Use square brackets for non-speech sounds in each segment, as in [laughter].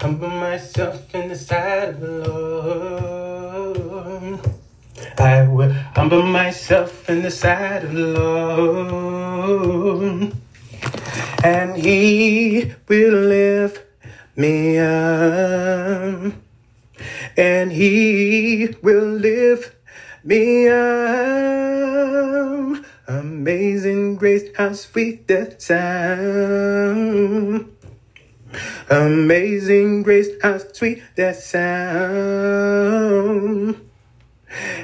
humble myself in the sight of the Lord. I will humble myself in the sight of the Lord. And he will lift me up. And he will lift me up. Amazing grace, how sweet the sound. Amazing grace, how sweet that sound.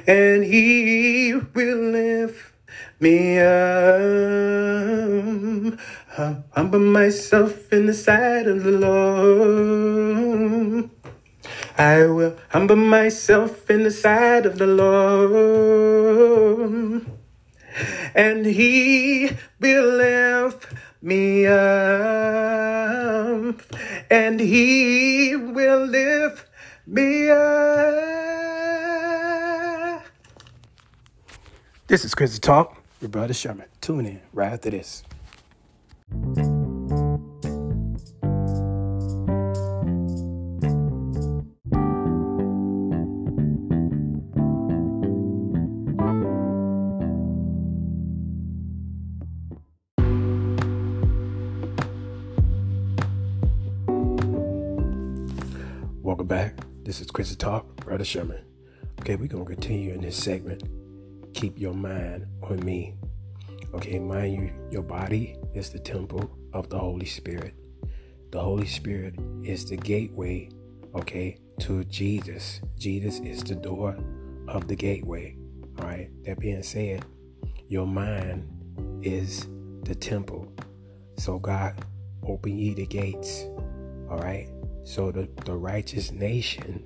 And he will lift me up. I humble myself in the sight of the Lord. I will humble myself in the sight of the Lord. And he will lift me up. And he will lift me up. This is Christian Talk with Brother Sherman. Tune in right after this. This is Christian Talk, Brother Sherman. Okay, we're going to continue in this segment. Keep your mind on me. Okay, mind you, your body is the temple of the Holy Spirit. The Holy Spirit is the gateway, okay, to Jesus. Jesus is the door of the gateway. All right, that being said, your mind is the temple. So, God, open ye the gates. All right, so the, the righteous nation,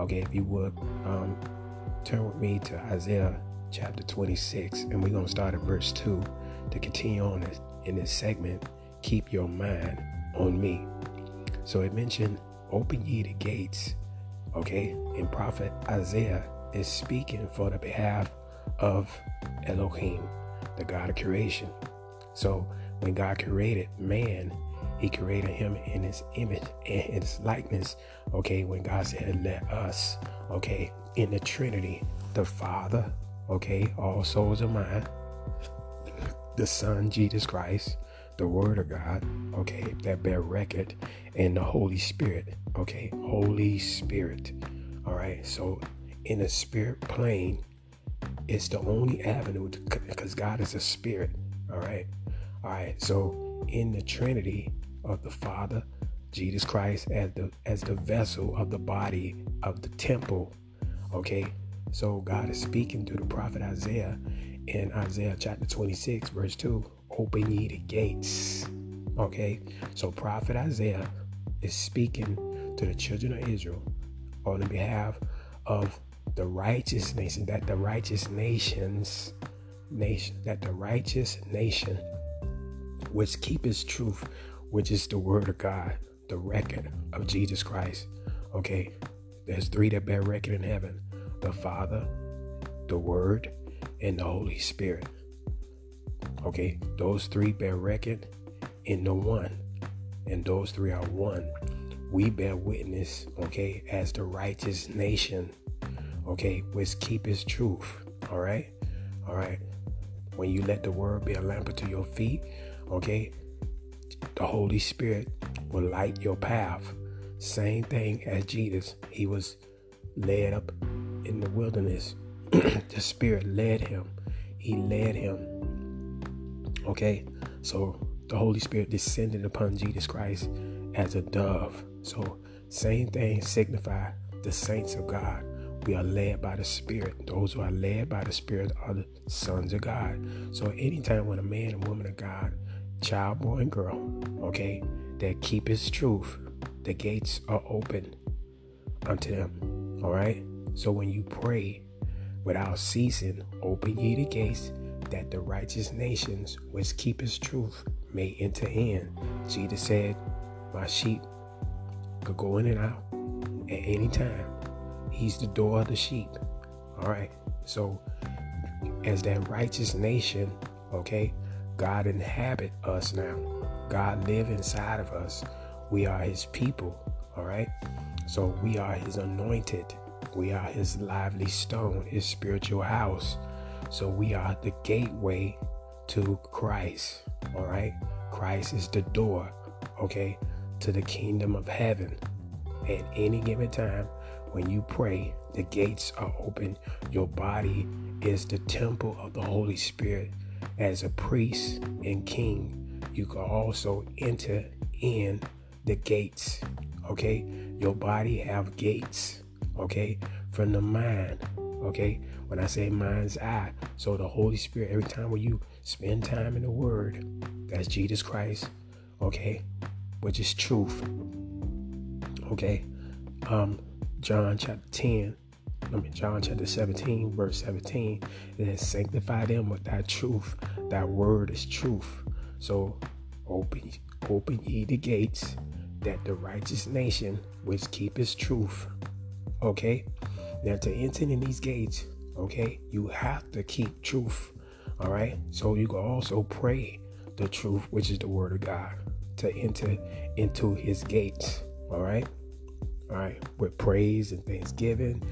okay, if you would um, turn with me to Isaiah chapter 26, and we're going to start at verse 2 to continue on this, in this segment. Keep your mind on me. So it mentioned, open ye the gates, okay? And prophet Isaiah is speaking for the behalf of Elohim, the God of creation. So when God created man, he created him in his image and his likeness. Okay, when God said, let us, okay, in the Trinity, the Father, okay, all souls are mine, the Son, Jesus Christ, the Word of God, okay, that bear record, and the Holy Spirit, okay, Holy Spirit. All right, so in the spirit plane, it's the only avenue because God is a spirit. All right, all right, so in the Trinity, of the Father, Jesus Christ as the as the vessel of the body of the temple. Okay, so God is speaking through the prophet Isaiah in Isaiah chapter 26, verse 2. Open ye the gates. Okay, so prophet Isaiah is speaking to the children of Israel on the behalf of the righteous nation, that the righteous nations, nation, that the righteous nation which keep his truth which is the word of God, the record of Jesus Christ. Okay, there's three that bear record in heaven the Father, the Word, and the Holy Spirit. Okay, those three bear record in the one, and those three are one. We bear witness, okay, as the righteous nation, okay, which keep his truth. All right, all right. When you let the word be a lamp to your feet, okay, the Holy Spirit will light your path. Same thing as Jesus. He was led up in the wilderness. [clears throat] the Spirit led him. He led him. Okay, so the Holy Spirit descended upon Jesus Christ as a dove. So, same thing signify the saints of God. We are led by the Spirit. Those who are led by the Spirit are the sons of God. So, anytime when a man and woman of God child, boy, and girl, okay, that keep his truth, the gates are open unto them. All right. So when you pray without ceasing, open ye the gates that the righteous nations which keep his truth may enter in. Jesus said, My sheep could go in and out at any time. He's the door of the sheep. All right. So as that righteous nation, okay, God inhabit us now. God live inside of us. We are his people. All right. So we are his anointed. We are his lively stone, his spiritual house. So we are the gateway to Christ. All right. Christ is the door, okay, to the kingdom of heaven. At any given time, when you pray, the gates are open. Your body is the temple of the Holy Spirit. As a priest and king, you can also enter in the gates. Okay, your body have gates. Okay, from the mind. Okay, when I say mind's eye, so the Holy Spirit. Every time when you spend time in the Word, that's Jesus Christ. Okay, which is truth. Okay, um, John chapter 10, I John chapter 17, verse 17, it says, Sanctify them with thy truth, thy word is truth. So open open ye the gates that the righteous nation which keepeth truth. Okay? Now to enter in these gates, okay, you have to keep truth. All right. So you can also pray the truth, which is the word of God, to enter into his gates. All right. All right. With praise and thanksgiving.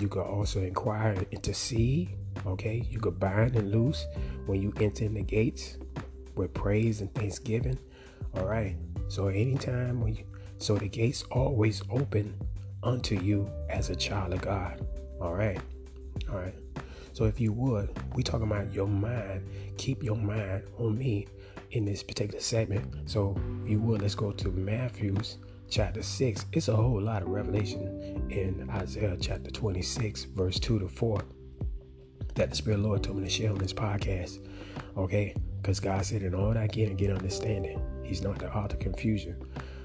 You can also inquire and intercede. Okay. You could bind and loose when you enter in the gates with praise and thanksgiving. All right. So anytime when you, so the gates always open unto you as a child of God. All right. All right. So if you would, we talking about your mind. Keep your mind on me in this particular segment. So if you would, let's go to Matthew's chapter 6. It's a whole lot of revelation in Isaiah chapter 26, verse 2 to 4 that the Spirit of the Lord told me to share on this podcast. Okay? Because God said, in all that I get and get understanding, He's not the author of confusion.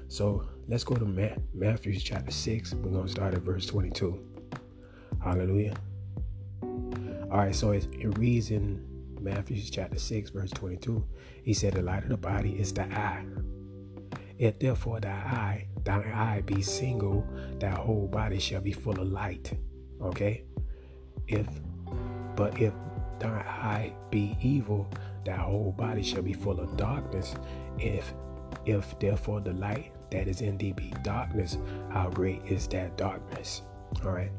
So let's go to Matthew chapter 6. We're going to start at verse 22. Hallelujah. All right, so it, it reads in Matthew chapter 6, verse 22. He said, The light of the body is the eye. If therefore thy eye, thy eye be single, thy whole body shall be full of light. Okay? If but if thy eye be evil, thy whole body shall be full of darkness. If if therefore the light that is in thee be darkness, how great is that darkness? All right.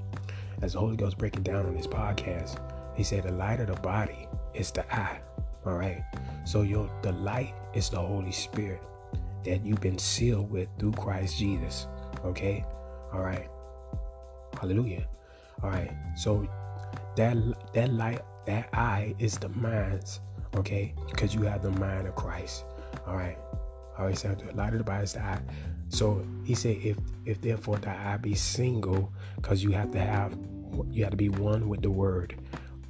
As the Holy Ghost breaking down on this podcast, he said the light of the body is the eye. All right. So your the light is the Holy Spirit that you've been sealed with through Christ Jesus. Okay? All right. Hallelujah. All right. So that that light, that eye is the mind's, okay? Because you have the mind of Christ. All right. All right, so the light of the body is the eye. So he said, if if therefore the eye be single, because you have to have you have to be one with the word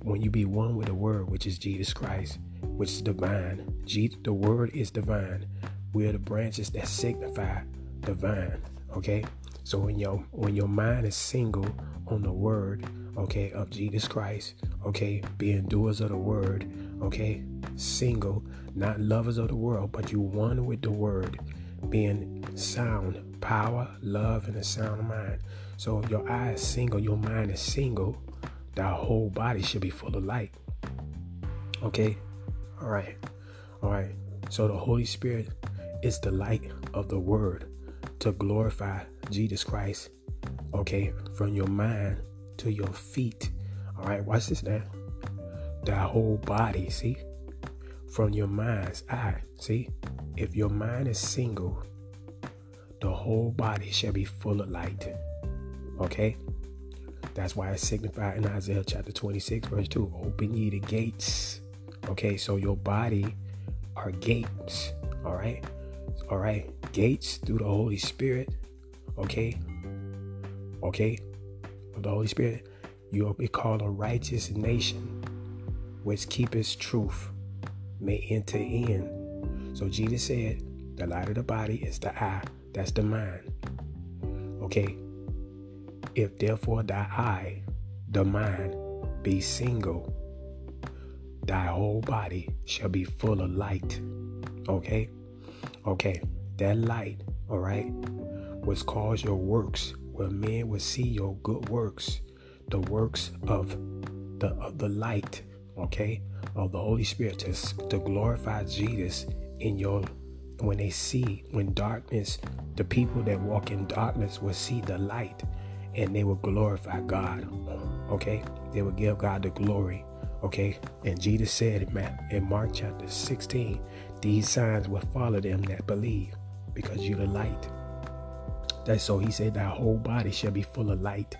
when you be one with the word, which is Jesus Christ, which is divine. Jesus, the word is divine. We are the branches that signify divine. Okay. So when your when your mind is single on the word, okay, of Jesus Christ, okay, being doers of the word, okay, single, not lovers of the world, but you one with the word, being sound, power, love, and a sound mind. So your eye is single, your mind is single, thy whole body should be full of light. Okay? All right. All right. So the Holy Spirit is the light of the Word to glorify Jesus Christ. Okay? From your mind to your feet. All right. Watch this now. Thy whole body, see? From your mind's eye, see? If your mind is single, the whole body shall be full of light. Okay? That's why it's signified in Isaiah chapter 26, verse 2. Open ye the gates. Okay, so your body are gates. All right. All right. Gates through the Holy Spirit. Okay. Okay. Of the Holy Spirit. You'll be called a righteous nation, which keepeth truth, may enter in. So Jesus said, the light of the body is the eye. That's the mind. Okay. If therefore thy eye, the mind, be single, thy whole body shall be full of light. Okay? Okay. That light, all right, was cause your works, where men will see your good works, the works of the of the light, okay, of the Holy Spirit to, to glorify Jesus in your when they see, when darkness, the people that walk in darkness will see the light and they will glorify God. Okay? They will give God the glory. Okay? And Jesus said in Mark chapter 16, these signs will follow them that believe because you're the light. That's so he said, Thy whole body shall be full of light.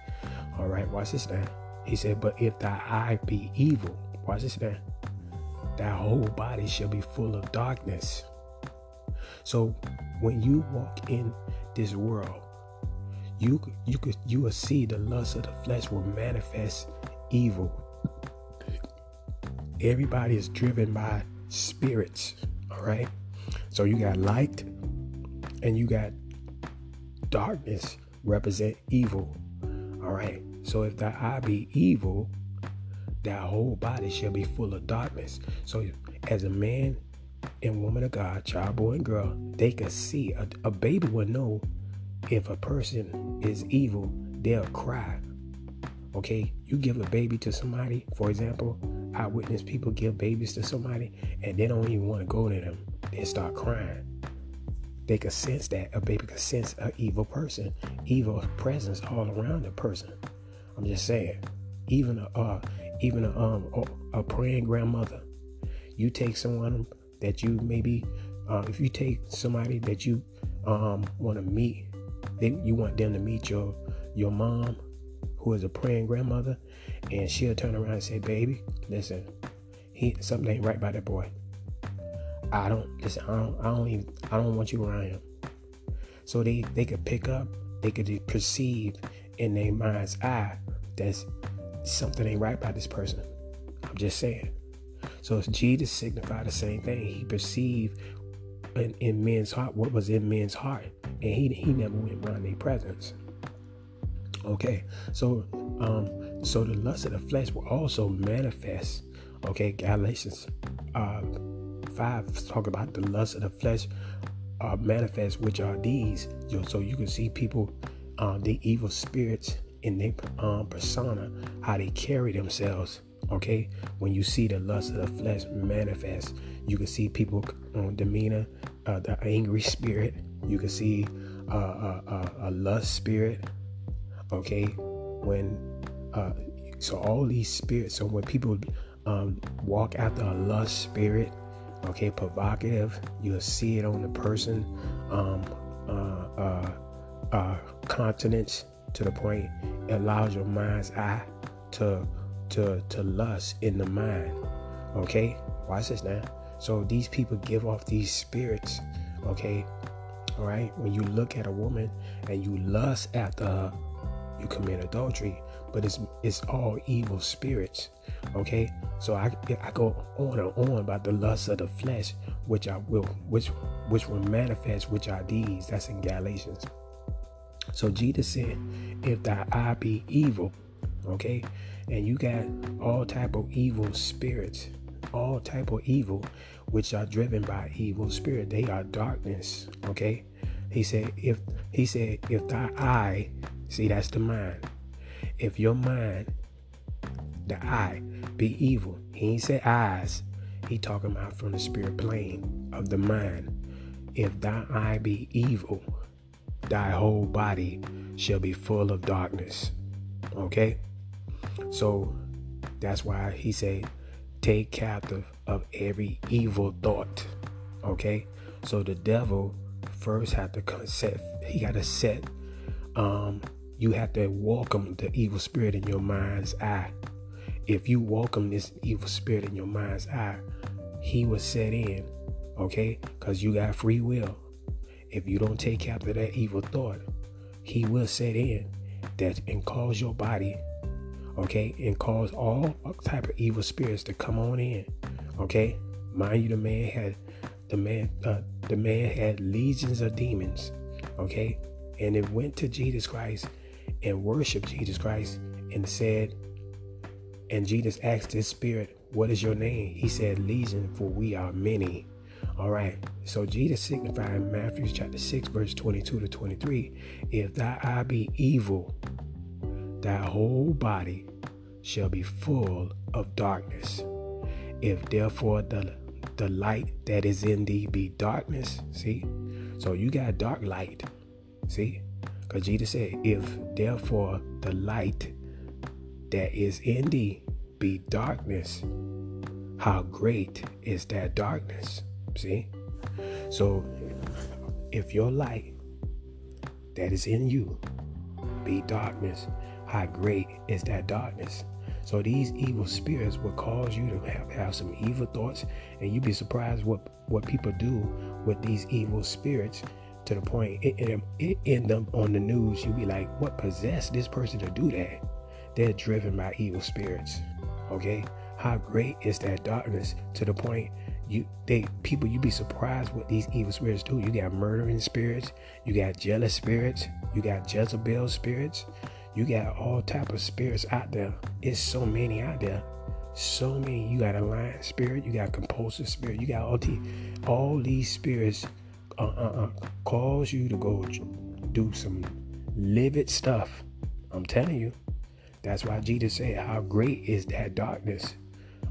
All right, watch this now. He said, But if thy eye be evil, watch this now, thy whole body shall be full of darkness. So when you walk in this world, you you could you will see the lust of the flesh will manifest evil. Everybody is driven by spirits. All right. So you got light and you got darkness represent evil. All right. So if thy eye be evil, thy whole body shall be full of darkness. So as a man and woman of God, child, boy, and girl, they can see a, a baby will know if a person is evil, they'll cry. Okay, you give a baby to somebody, for example, I witness people give babies to somebody and they don't even want to go to them. They start crying. They can sense that a baby can sense an evil person, evil presence all around the person. I'm just saying, even a uh, even a um a, a praying grandmother. You take someone that you maybe uh, if you take somebody that you um want to meet, they, you want them to meet your your mom, who is a praying grandmother, and she'll turn around and say, "Baby, listen, he something ain't right by that boy. I don't listen. I don't. I don't even. I don't want you around him." So they they could pick up. They could perceive in their mind's eye that something ain't right by this person. I'm just saying. So it's Jesus signified the same thing. He perceived in, in men's heart what was in men's heart, and he he never went around their presence. Okay, so um, so the lust of the flesh will also manifest. Okay, Galatians uh, five talk about the lust of the flesh uh, manifest, which are these. So you can see people, uh, the evil spirits in their um, persona, how they carry themselves. Okay, when you see the lust of the flesh manifest, you can see people um, demeanor, uh, the angry spirit. You can see uh, uh, uh a lust spirit. Okay, when uh, so all these spirits. So when people um, walk after a lust spirit, okay, provocative, you'll see it on the person. Um, uh, uh, uh, continence to the point it allows your mind's eye to to to lust in the mind. Okay, watch this now. So these people give off these spirits. Okay, all right. When you look at a woman and you lust after her, you commit adultery. But it's it's all evil spirits. Okay, so I I go on and on about the lust of the flesh, which I will which which will manifest, which are these. That's in Galatians. So Jesus said, if thy eye be evil, okay, and you got all type of evil spirits, all type of evil, which are driven by evil spirit. They are darkness, okay. He said, if he said, if thy eye, see that's the mind. If your mind, the eye, be evil, he ain't said eyes. He talking about from the spirit plane of the mind. If thy eye be evil, thy whole body shall be full of darkness. Okay? So that's why he said, take captive of every evil thought. Okay? So the devil first had to set, he got to set, um, you have to welcome the evil spirit in your mind's eye. If you welcome this evil spirit in your mind's eye, he will set in, okay? Because you got free will if you don't take captive that evil thought, he will set in that and cause your body, okay, and cause all type of evil spirits to come on in, okay. Mind you, the man had the man uh, the man had legions of demons, okay, and it went to Jesus Christ and worshiped Jesus Christ and said, and Jesus asked his spirit, "What is your name?" He said, "Legion, for we are many." All right. So Jesus signified in Matthew chapter 6, verse 22 to 23 if thy eye be evil, thy whole body shall be full of darkness. If therefore the, the light that is in thee be darkness. See? So you got dark light. See? Because Jesus said, if therefore the light that is in thee be darkness, how great is that darkness? See? So if your light that is in you be darkness, how great is that darkness? So these evil spirits will cause you to have, have some evil thoughts, and you'd be surprised what what people do with these evil spirits to the point it, it, it end up on the news. You'd be like, what possessed this person to do that? They're driven by evil spirits. Okay, how great is that darkness to the point you they people you be surprised what these evil spirits do. You got murdering spirits, you got jealous spirits, you got Jezebel spirits, you got all type of spirits out there. It's so many out there. So many. You got a lion spirit. You got compulsive spirit. You got all these, all these spirits uh, uh, uh, cause you to go do some livid stuff. I'm telling you. That's why Jesus said, How great is that darkness?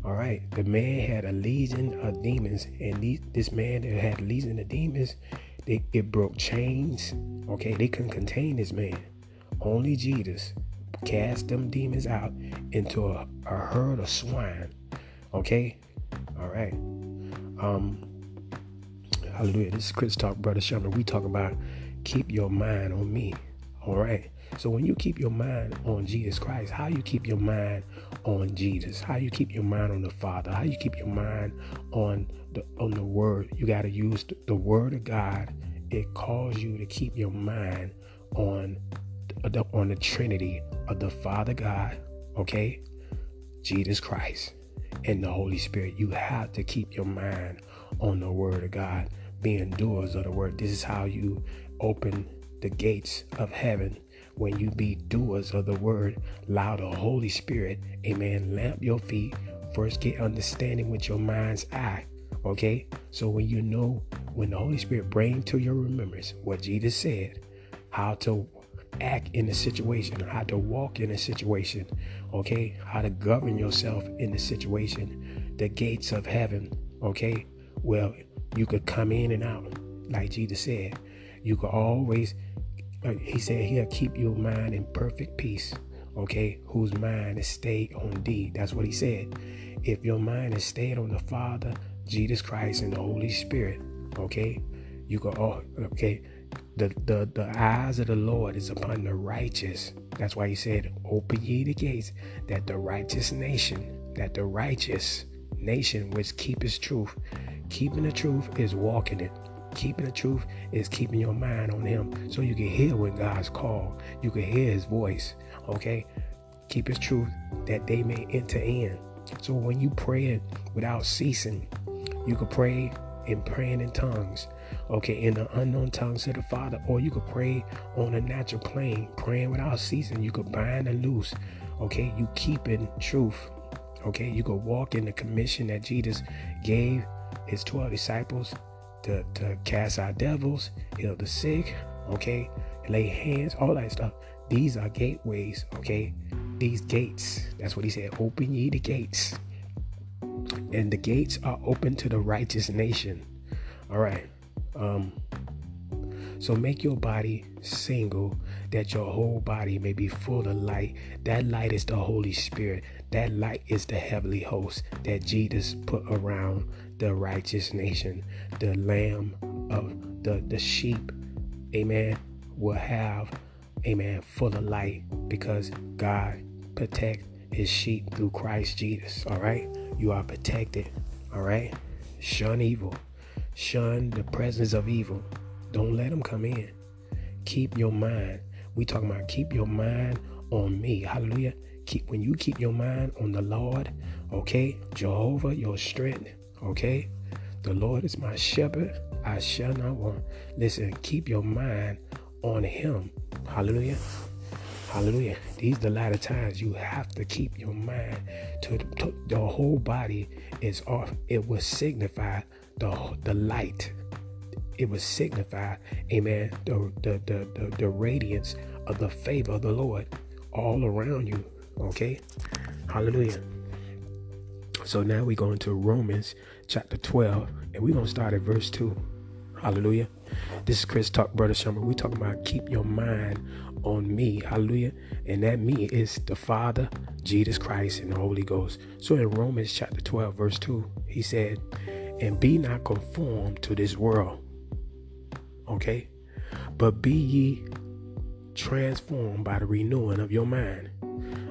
All right. The man had a legion of demons, and these, this man that had a legion of demons, they, it broke chains. Okay. They couldn't contain this man. Only Jesus cast them demons out into a, a herd of swine. Okay? All right. Um, hallelujah. This is Christian Talk, Brother Sherman. We talk about keep your mind on me. All right. So when you keep your mind on Jesus Christ, how you keep your mind on Jesus, how you keep your mind on the Father, how you keep your mind on the on the Word, you got to use the, Word of God. It calls you to keep your mind on the, on the Trinity of the Father God, okay, Jesus Christ, and the Holy Spirit. You have to keep your mind on the Word of God, being doers of the Word. This is how you open the gates of heaven when you be doers of the Word. Allow the Holy Spirit, amen, lamp your feet. First, get understanding with your mind's eye. Okay, so when you know when the Holy Spirit bring to your remembrance what Jesus said, how to act in a situation, how to walk in a situation, okay? How to govern yourself in the situation, the gates of heaven, okay? Well, you could come in and out, like Jesus said. You could always, like he said, he'll keep your mind in perfect peace, okay? Whose mind is stayed on thee. That's what he said. If your mind is stayed on the Father, Jesus Christ, and the Holy Spirit, okay? You could all, okay? the, the, the eyes of the Lord is upon the righteous. That's why he said, Open ye the gates, that the righteous nation, that the righteous nation which keepeth truth. Keeping the truth is walking it. Keeping the truth is keeping your mind on him so you can hear when God's called. You can hear his voice. Okay? Keep his truth that they may enter in. So when you pray without ceasing, you can pray in praying in tongues okay, in the unknown tongues to the Father, or you could pray on a natural plane, praying without ceasing. You could bind and loose, okay. You keep in truth, okay. You could walk in the commission that Jesus gave his 12 disciples to, to cast out devils, heal the sick, okay, lay hands, all that stuff. These are gateways, okay. These gates, that's what he said, open ye the gates. And the gates are open to the righteous nation. All right. Um, so make your body single that your whole body may be full of light. That light is the Holy Spirit. That light is the heavenly host that Jesus put around the righteous nation. The lamb of the, the sheep, amen, will have, amen, full of light because God protect his sheep through Christ Jesus. All right. You are protected. All right. Shun evil. Shun the presence of evil. Don't let them come in. Keep your mind. We talking about keep your mind on me. Hallelujah. Keep when you keep your mind on the Lord, okay? Jehovah, your strength, okay? The Lord is my shepherd. I shall not want. Listen, keep your mind on him. Hallelujah. Hallelujah. These the latter times you have to keep your mind to, to the whole body is off. It will signify the the light. It would signify, amen, the, the, the, the, the radiance of the favor of the Lord all around you. Okay? Hallelujah. So now we go into Romans chapter 12, and we're going to start at verse 2. Hallelujah. This is Christian Talk, Brother Sherman. We talking about keep your mind on me. Hallelujah. And that me is the Father, Jesus Christ, and the Holy Ghost. So in Romans chapter 12, verse 2, he said, And be not conformed to this world. Okay? But be ye transformed by the renewing of your mind.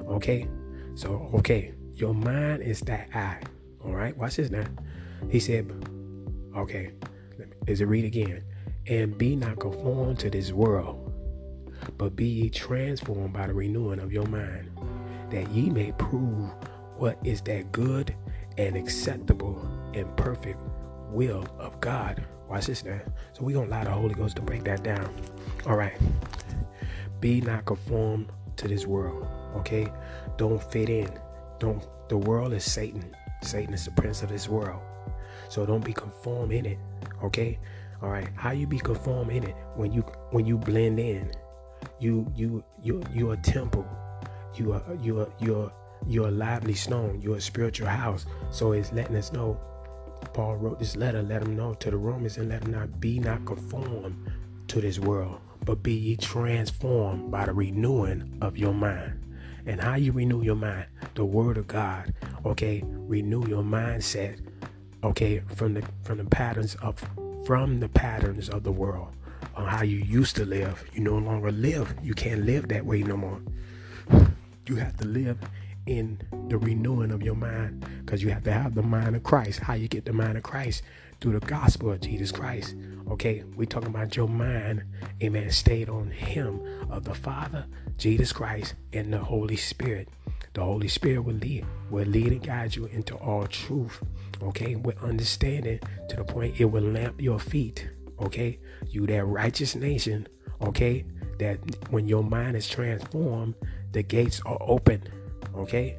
Okay? So, okay, your mind is that eye. All right, watch this now. He said, okay, is it read again? And be not conformed to this world, but be ye transformed by the renewing of your mind, that ye may prove what is that good and acceptable and perfect will of God. Watch this now. So we're gonna allow the Holy Ghost to break that down. All right. Be not conformed to this world. Okay? Don't fit in. Don't the world is Satan. Satan is the prince of this world. So don't be conformed in it. Okay? All right. How you be conformed in it when you when you blend in? You you you you're a temple. You are you are you're you're a lively stone. You're a spiritual house. So it's letting us know. Paul wrote this letter, let them know to the Romans and let them not be not conformed to this world, but be ye transformed by the renewing of your mind. And how you renew your mind? The word of God. Okay, renew your mindset. Okay, from the from the patterns of from the patterns of the world on how you used to live. You no longer live. You can't live that way no more. [sighs] You have to live in the renewing of your mind because you have to have the mind of Christ. How you get the mind of Christ? Through the gospel of Jesus Christ. Okay, we talking about your mind, amen, stayed on him of the Father, Jesus Christ, and the Holy Spirit. The Holy Spirit will lead, will lead and guide you into all truth. Okay, with understanding to the point it will lamp your feet. Okay, you that righteous nation. Okay, that when your mind is transformed, the gates are open. Okay,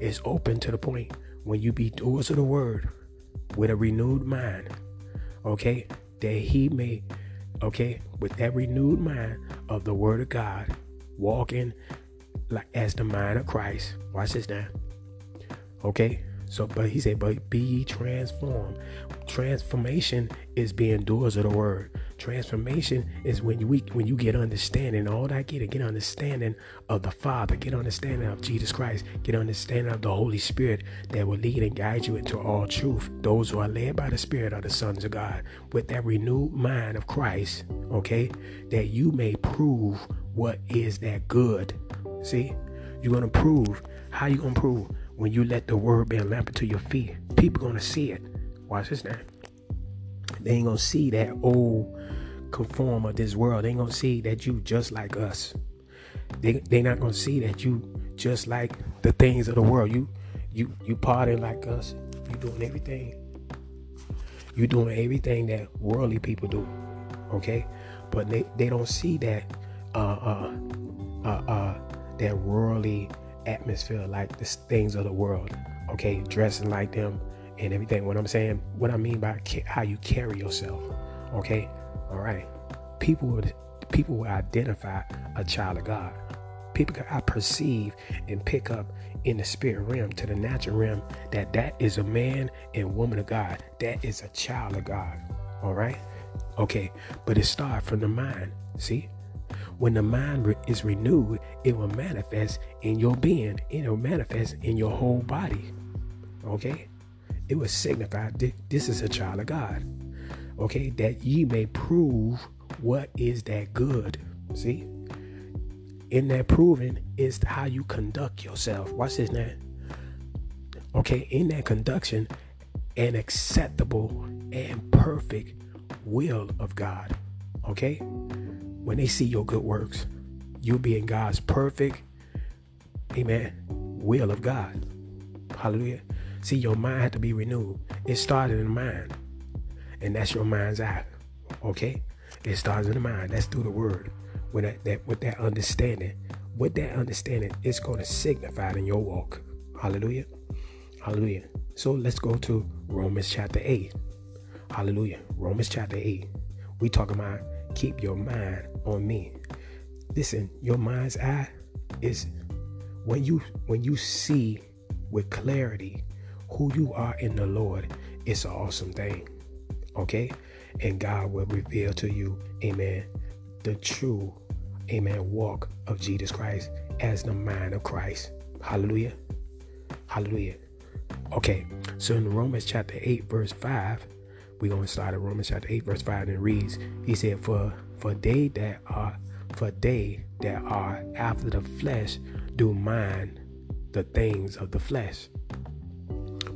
it's open to the point when you be doers of the word with a renewed mind. Okay, that he may, okay, with that renewed mind of the word of God, walking like as the mind of Christ. Watch this now. Okay, so but he said, but be ye transformed. Transformation is being doers of the word. Transformation is when you when you get understanding. All that get get understanding of the Father, get understanding of Jesus Christ, get understanding of the Holy Spirit that will lead and guide you into all truth. Those who are led by the Spirit are the sons of God. With that renewed mind of Christ, okay, that you may prove what is that good. See, you're gonna prove. How you gonna prove? When you let the word be a lamp to your feet, people gonna see it. Watch this now. They ain't gonna see that old conform of this world. They ain't gonna see that you just like us. They they not gonna see that you just like the things of the world. You you you partying like us. You doing everything. You doing everything that worldly people do. Okay? But they, they don't see that uh uh uh uh that worldly atmosphere like the things of the world. Okay, dressing like them and everything. What I'm saying, what I mean by ca- how you carry yourself. Okay, all right. People would people will identify a child of God. People I perceive and pick up in the spirit realm to the natural realm that that is a man and woman of God. That is a child of God. All right. Okay, but it starts from the mind. See, when the mind re- is renewed, it will manifest in your being. It will manifest in your whole body. Okay, it will signify this is a child of God okay, that ye may prove what is that good. See? In that proving is how you conduct yourself. Watch this now. Okay, in that conduction, an acceptable and perfect will of God. Okay? When they see your good works, you'll be in God's perfect, amen, will of God. Hallelujah. See, your mind had to be renewed. It started in the mind and that's your mind's eye. Okay, it starts in the mind. That's through the word. With that, that with that understanding, with that understanding, it's going to signify in your walk. Hallelujah, hallelujah. So let's go to Romans chapter eight. Hallelujah. Romans chapter eight. We talking about keep your mind on me. Listen, your mind's eye is when you when you see with clarity who you are in the Lord it's an awesome thing. Okay? And God will reveal to you, amen, the true, amen, walk of Jesus Christ as the mind of Christ. Hallelujah. Hallelujah. Okay, so in Romans chapter 8, verse 5, we're gonna start at Romans chapter 8, verse 5, and it reads, He said, For for they that are for they that are after the flesh do mind the things of the flesh.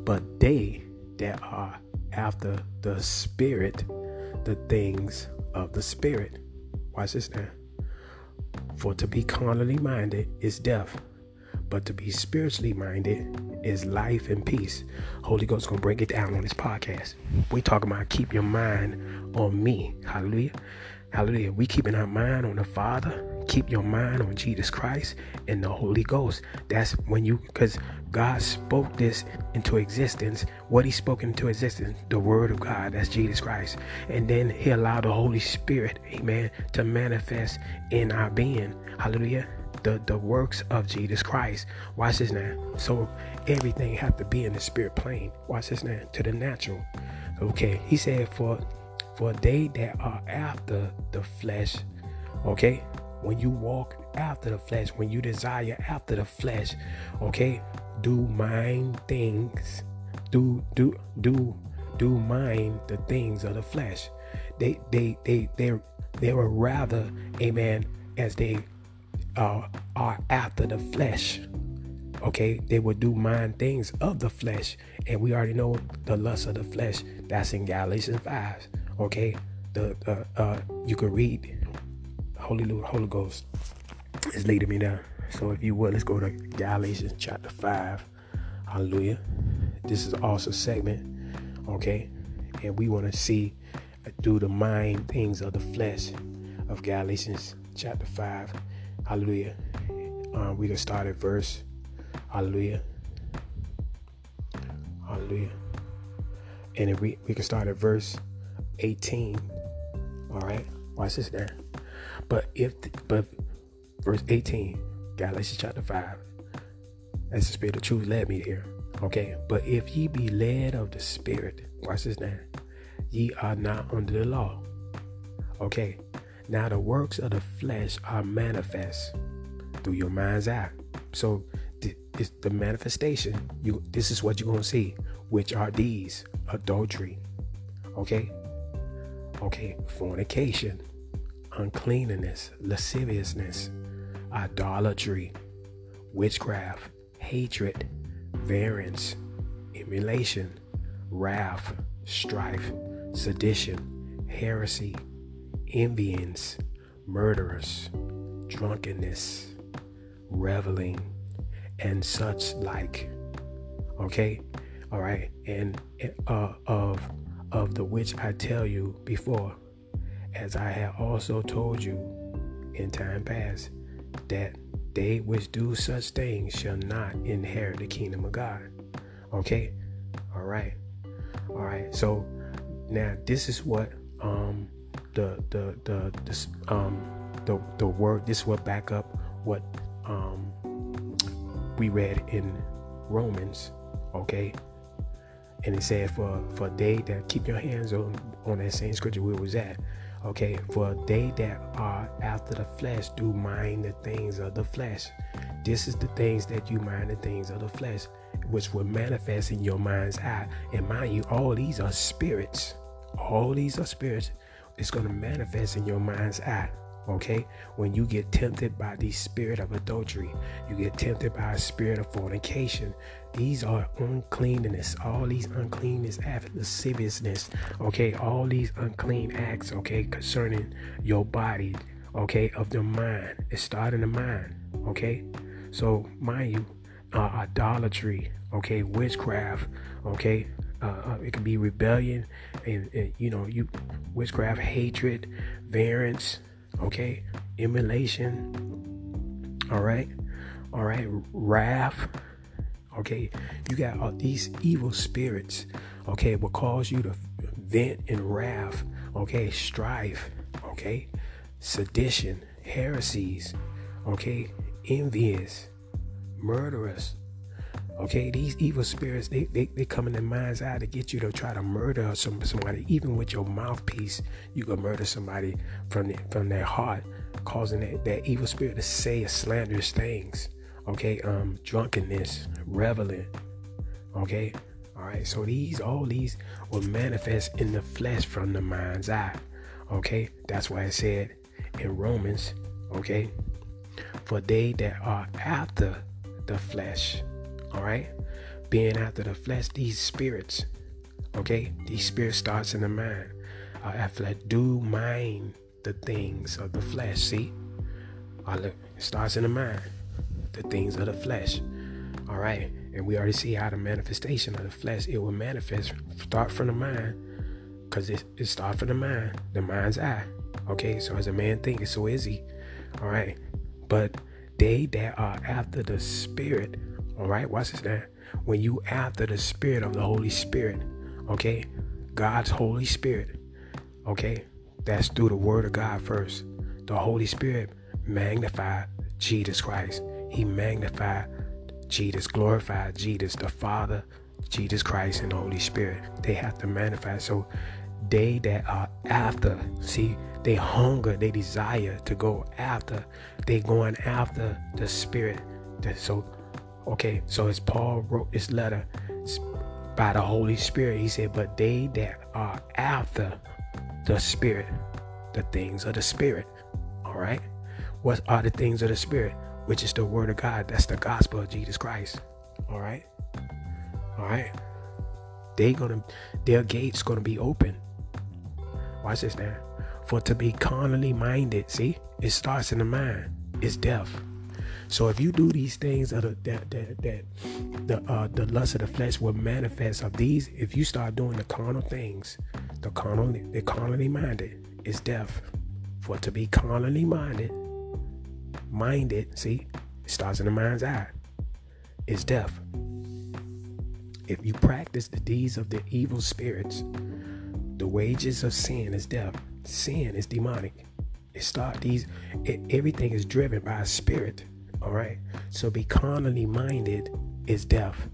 But they that are after the spirit, the things of the spirit. Watch this now. For to be carnally minded is death, but to be spiritually minded is life and peace. Holy Ghost gonna break it down on this podcast. We talking about keep your mind on me. Hallelujah. Hallelujah. We keeping our mind on the Father. Keep your mind on Jesus Christ and the Holy Ghost. That's when you, because God spoke this into existence. What He spoke into existence, the Word of God, that's Jesus Christ. And then He allowed the Holy Spirit, amen, to manifest in our being. Hallelujah. The, the works of Jesus Christ. Watch this now. So everything have to be in the spirit plane. Watch this now. To the natural. Okay. He said, For for they that are after the flesh, okay, when you walk after the flesh, when you desire after the flesh, okay, do mind things, do do do do mind the things of the flesh. They they they they they were rather, amen, as they uh, are after the flesh. Okay, they would do mind things of the flesh, and we already know the lust of the flesh. That's in Galatians five. Okay, the uh, uh, you can read Holy Holy Ghost is leading me now. So if you would, let's go to Galatians chapter five. Hallelujah. This is also segment. Okay, and we want to see through the mind things of the flesh of Galatians chapter five. Hallelujah. Um, we can start at verse. Hallelujah. Hallelujah. And if we, we can start at verse 18. All right, watch this there. But if, but verse 18, Galatians chapter 5, as the Spirit of truth led me here. Okay, but if ye be led of the Spirit, watch this now, ye are not under the law. Okay, now the works of the flesh are manifest through your mind's eye. So it's the manifestation. You this is what you're gonna see, which are these adultery, okay, Okay, fornication, uncleanness, lasciviousness, idolatry, witchcraft, hatred, variance, emulation, wrath, strife, sedition, heresy, envyings, murderers, drunkenness, reveling, and such like. Okay, all right, and uh, of of the which I tell you before, as I have also told you in time past, that they which do such things shall not inherit the kingdom of God. Okay? All right. All right. So now this is what um the the the this um the the word this will back up what um we read in Romans, okay? and it said for for they that keep your hands on on that same scripture where was at okay for they that are after the flesh do mind the things of the flesh. This is the things that you mind the things of the flesh which will manifest in your mind's eye. And mind you all these are spirits. All these are spirits. It's going to manifest in your mind's eye Okay, when you get tempted by the spirit of adultery, you get tempted by a spirit of fornication. These are uncleanness, all these uncleanness, lasciviousness. Okay, all these unclean acts. Okay, concerning your body. Okay, of the mind. It starts in the mind. Okay, so mind you, uh, idolatry. Okay, witchcraft. Okay, uh, uh, it can be rebellion, and, and you know you witchcraft, hatred, variance okay emulation all right all right wrath okay you got all these evil spirits okay will cause you to vent in wrath okay strife okay sedition heresies okay envious murderous. Okay, these evil spirits, they, they, they come in their mind's eye to get you to try to murder some, somebody. Even with your mouthpiece, you can murder somebody from, the, from their heart, causing that, that evil spirit to say slanderous things. Okay, um, drunkenness, reveling. Okay, all right. So these, all these will manifest in the flesh from the mind's eye. Okay, that's why I said in Romans, okay, for they that are after the flesh all right being after the flesh these spirits okay these spirits starts in the mind uh, after do mind the things of the flesh see uh, look, it starts in the mind the things of the flesh all right and we already see how the manifestation of the flesh it will manifest start from the mind because it, it starts from the mind the mind's eye okay so as a man thinks so is he all right but they that are after the spirit all right, watch this now. When you after the spirit of the Holy Spirit, okay, God's Holy Spirit, okay, that's through the Word of God first. The Holy Spirit magnify Jesus Christ. He magnified Jesus, glorified Jesus, the Father, Jesus Christ, and the Holy Spirit. They have to manifest. So they that are after, see, they hunger, they desire to go after. They going after the Spirit. So Okay, so as Paul wrote this letter by the Holy Spirit, he said, But they that are after the Spirit, the things of the Spirit. All right, what are the things of the Spirit? Which is the Word of God. That's the gospel of Jesus Christ. All right, all right. They gonna, their gates gonna be open. Watch this now. For to be carnally minded, see, it starts in the mind. It's death. So if you do these things that that that, that the uh, the lust of the flesh will manifest of these, if you start doing the carnal things, the carnal the carnally minded is death. For to be carnally minded, minded, see, it starts in the mind's eye, is death. If you practice the deeds of the evil spirits, the wages of sin is death. Sin is demonic. It start these. It, everything is driven by a spirit. All right. So be carnally minded is death.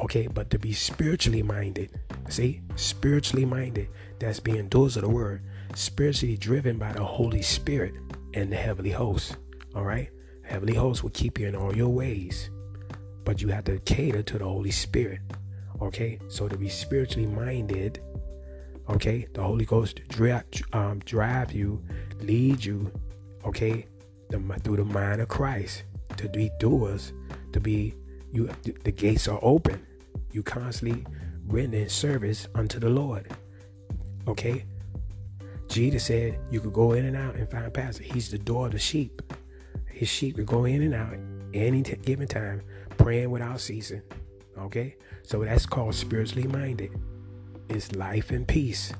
Okay, but to be spiritually minded, see, spiritually minded, that's being those of the word, spiritually driven by the Holy Spirit and the heavenly host. All right, heavenly host will keep you in all your ways, but you have to cater to the Holy Spirit. Okay, so to be spiritually minded, okay, the Holy Ghost drive, um, drive you, lead you, okay, the, through the mind of Christ to be doers, to be you. The gates are open. You constantly render service unto the Lord. Okay. Jesus said you could go in and out and find pastor. He's the door of the sheep. His sheep could go in and out any t- given time, praying without ceasing. Okay, so that's called spiritually minded. It's life and peace.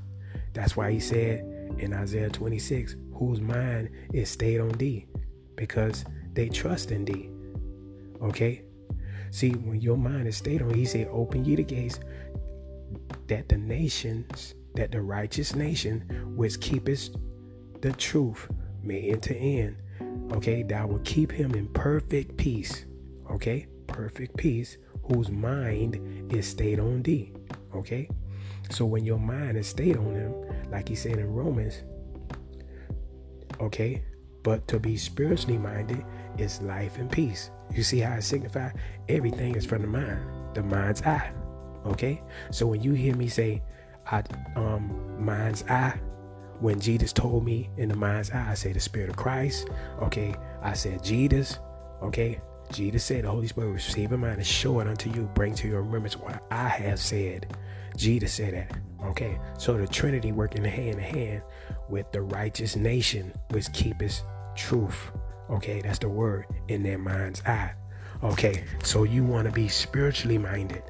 That's why he said in Isaiah 26, whose mind is stayed on thee because they trust in thee. Okay? See, when your mind is stayed on, he said, Open ye the gates, that the nations, that the righteous nation which keepeth the truth may enter in. Okay, thou will keep him in perfect peace. Okay, perfect peace, whose mind is stayed on thee. Okay, so when your mind is stayed on him, like he said in Romans, okay, but to be spiritually minded is life and peace. You see how it signifies? Everything is from the mind, the mind's eye. Okay? So when you hear me say, I, um, mind's eye, when Jesus told me in the mind's eye, I say the Spirit of Christ. Okay, I said Jesus. Okay, Jesus said the Holy Spirit will receive a mind and show it unto you, bring to your remembrance what I have said. Jesus said that. Okay, so the Trinity working hand in hand with the righteous nation which keepeth truth. Okay, that's the word in their mind's eye. Okay, so you want to be spiritually minded,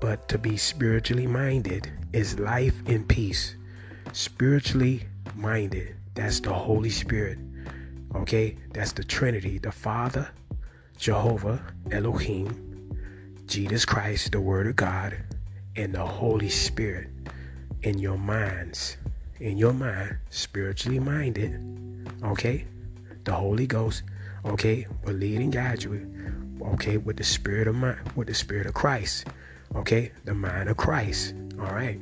but to be spiritually minded is life and peace. Spiritually minded, that's the Holy Spirit. Okay, that's the Trinity the Father, Jehovah, Elohim, Jesus Christ, the Word of God, and the Holy Spirit in your minds. In your mind, spiritually minded. Okay? the Holy Ghost, Okay, but lead and guide you. Okay, with the spirit of mind, with the spirit of Christ. Okay, the mind of Christ. All right.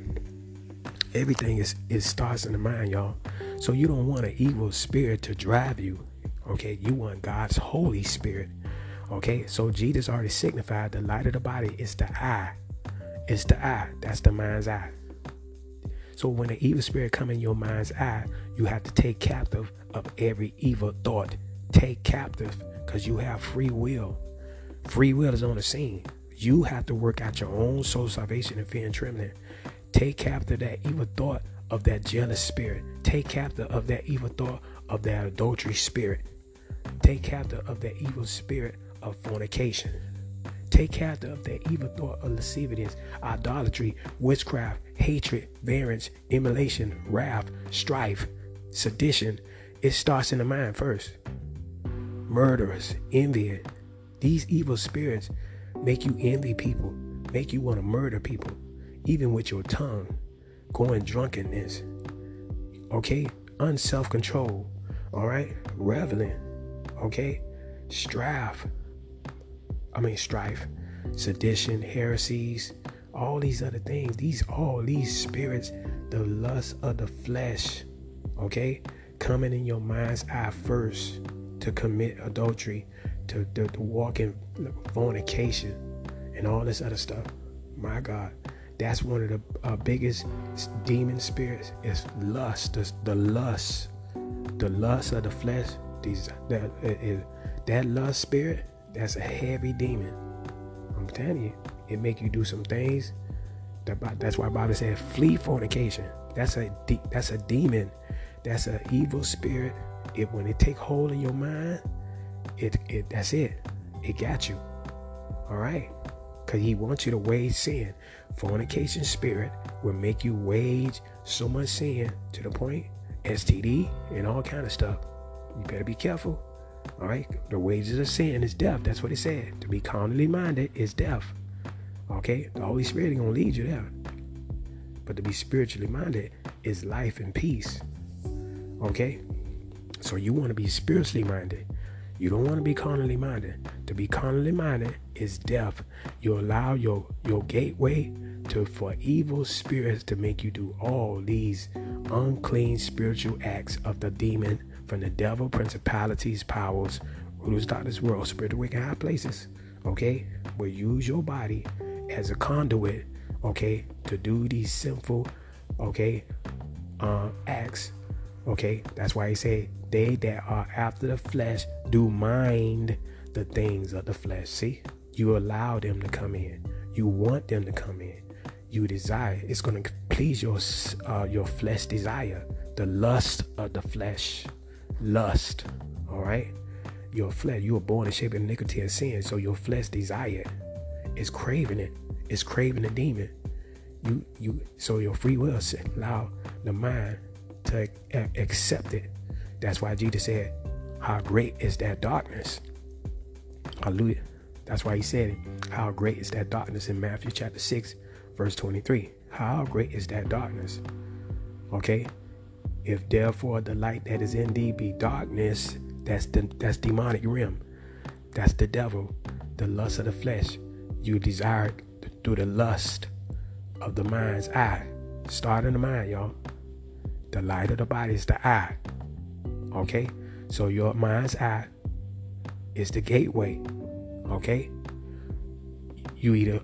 Everything is it starts in the mind, y'all. So you don't want an evil spirit to drive you. Okay, you want God's Holy Spirit. Okay, so Jesus already signified the light of the body is the eye. It's the eye. That's the mind's eye. So when the evil spirit come in your mind's eye, you have to take captive of every evil thought. Take captive because you have free will. Free will is on the scene. You have to work out your own soul salvation in fear and trembling. Take captive that evil thought of that jealous spirit. Take captive of that evil thought of that adultery spirit. Take captive of that evil spirit of fornication. Take captive of that evil thought of lasciviousness, idolatry, witchcraft, hatred, variance, emulation, wrath, strife, sedition. It starts in the mind first. Murderers, envy. These evil spirits make you envy people, make you want to murder people, even with your tongue, going drunkenness. Okay? Unself control. All right? Reveling. Okay? Strife. I mean, strife, sedition, heresies, all these other things. These all these spirits, the lust of the flesh, okay, coming in your mind's eye first to commit adultery, to, to, to walk in fornication, and all this other stuff. My God, that's one of the uh, biggest demon spirits is lust. The, the lust, the lust of the flesh. These that uh, that lust spirit that's a heavy demon. I'm telling you, it make you do some things. That's why Bible said flee fornication. That's a that's a demon. That's an evil spirit. It when it take hold of your mind, it it that's it. It got you. All right. Cause he wants you to wage sin. Fornication spirit will make you wage so much sin to the point STD and all kind of stuff. You better be careful. All right, the wages of sin is death. That's what it said. To be carnally minded is death. Okay, the Holy Spirit gonna lead you there. But to be spiritually minded is life and peace. Okay, so you want to be spiritually minded. You don't want to be carnally minded. To be carnally minded is death. You allow your your gateway to for evil spirits to make you do all these unclean spiritual acts of the demon from the devil, principalities, powers, rulers, darkness, world, spiritual wicked high places. Okay, will use your body as a conduit. Okay, to do these sinful, okay, uh, acts. Okay, that's why he said they that are after the flesh do mind the things of the flesh. See, you allow them to come in. You want them to come in. You desire. It's going to please your uh, your flesh desire, the lust of the flesh lust. All right. Your flesh, you were born in shape of iniquity and sin, so your flesh desire is craving it. It's craving the demon. You you so your free will allow the mind to accept it. That's why Jesus said, "How great is that darkness." Hallelujah. That's why he said. How great is that darkness in Matthew chapter 6, verse 23. How great is that darkness? Okay? If therefore the light that is in thee be darkness, that's the that's demonic realm. That's the devil, the lust of the flesh. You desire through the lust of the mind's eye. Start in the mind, y'all. The light of the body is the eye. Okay? So your mind's eye is the gateway. Okay? You either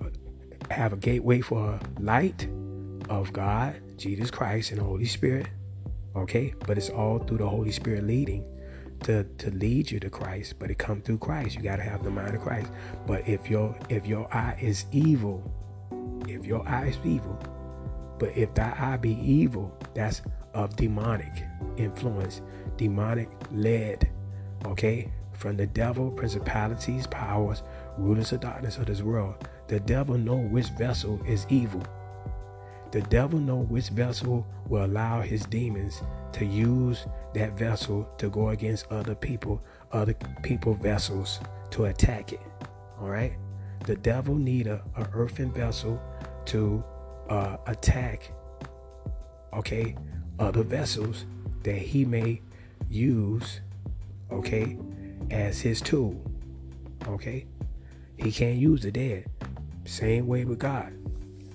have a gateway for light of God, Jesus Christ, and Holy Spirit, Okay? But it's all through the Holy Spirit leading to, to lead you to Christ. But it come through Christ. You gotta have the mind of Christ. But if your if your eye is evil, if your eye is evil, but if thy eye be evil, that's of demonic influence, demonic led, okay? From the devil, principalities, powers, rulers of darkness of this world. The devil know which vessel is evil. The devil know which vessel will allow his demons to use that vessel to go against other people, other people vessels to attack it. All right. The devil need a, a earthen vessel to uh, attack. Okay, other vessels that he may use. Okay, as his tool. Okay? He can't use the dead. Same way with God.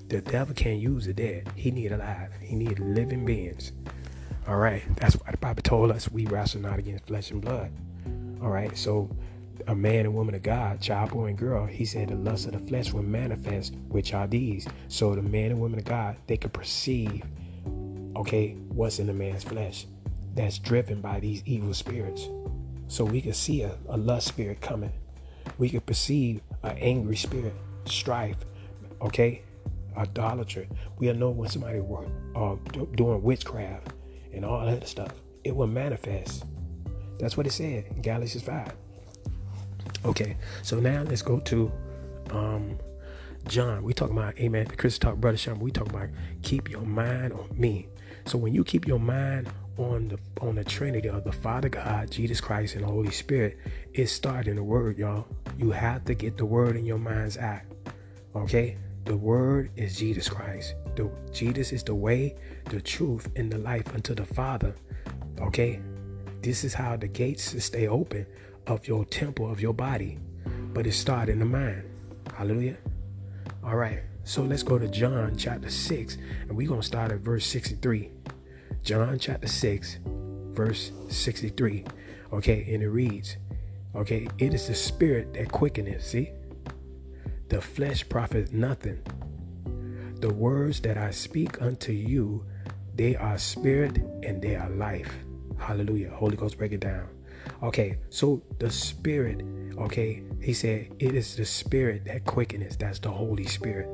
The devil can't use the dead. He need alive. He need living beings. All right. That's why the Bible told us we wrestle not against flesh and blood. All right. So a man and woman of God, child, boy, and girl, he said the lust of the flesh will manifest, which are these. So the man and woman of God, they can perceive, okay, what's in the man's flesh that's driven by these evil spirits. So we can see a, a lust spirit coming. We can perceive an angry spirit, strife, okay, idolatry. We'll know when somebody work, uh, doing witchcraft and all that stuff. It will manifest. That's what it said in Galatians 5. Okay, so now let's go to um, John. We talk about, amen, Christian Talk Brother Sherman. We talk about keep your mind on me. So when you keep your mind on the on the Trinity of the Father God, Jesus Christ, and the Holy Spirit, it starts in the Word, y'all. You have to get the Word in your mind's eye. Okay, the Word is Jesus Christ. The Jesus is the way, the truth, and the life unto the Father. Okay, this is how the gates stay open of your temple of your body, but it starts in the mind. Hallelujah. All right. So let's go to John chapter 6, and we're to start at verse 63. John chapter 6, verse 63. Okay, and it reads, Okay, it is the spirit that quickeneth, see? The flesh profits nothing. The words that I speak unto you, they are spirit and they are life. Hallelujah. Holy Ghost, break it down. Okay, so the spirit, okay, he said it is the spirit that quickeneth. That's the Holy Spirit.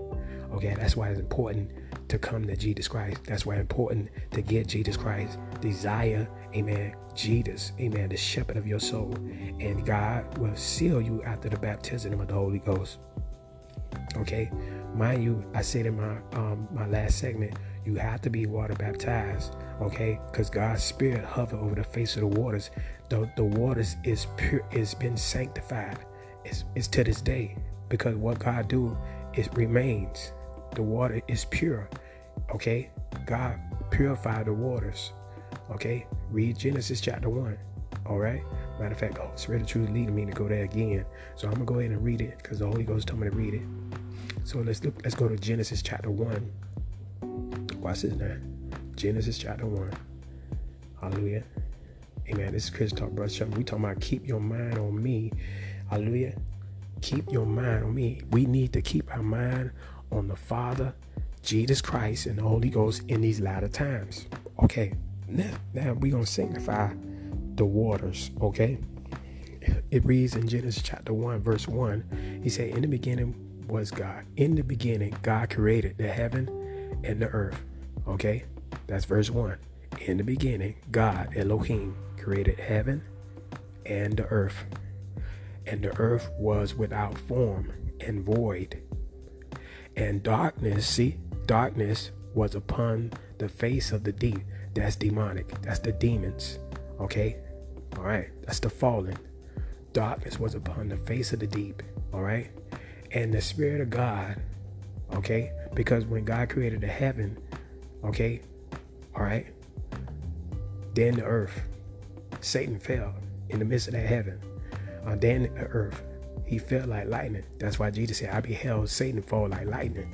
Okay, that's why it's important to come to Jesus Christ. That's why it's important to get Jesus Christ. Desire, amen, Jesus, amen, the shepherd of your soul. And God will seal you after the baptism of the Holy Ghost. Okay, mind you, I said in my um my last segment, you have to be water baptized, okay? Because God's spirit hover over the face of the waters. The the waters is pure is been sanctified. It's, it's to this day. Because what God do, it remains the water is pure. Okay? God purified the waters. Okay? Read Genesis chapter 1. All right? Matter of fact, oh, the Holy Spirit of truth leading me to go there again. So I'm gonna go ahead and read it because the Holy Ghost told me to read it. So let's look, let's go to Genesis chapter 1. Watch this now. Genesis chapter 1. Hallelujah. Amen. This is Christian Talk Brother We talking about keep your mind on me. Hallelujah. Keep your mind on me. We need to keep our mind on the Father, Jesus Christ, and the Holy Ghost in these latter times. Okay, now, now we're going to signify the waters, okay? It reads in Genesis chapter 1, verse 1. He said, In the beginning was God. In the beginning, God created the heaven and the earth. Okay? That's verse 1. In the beginning, God, Elohim, created heaven and the earth. And the earth was without form and void, and darkness, see, darkness was upon the face of the deep. That's demonic. That's the demons. Okay? All right. That's the fallen. Darkness was upon the face of the deep. All right? And the Spirit of God, okay? Because when God created the heaven, okay? All right? Then the earth, Satan fell in the midst of that heaven. Uh, then the earth, he fell like lightning. That's why Jesus said, I beheld Satan fall like lightning.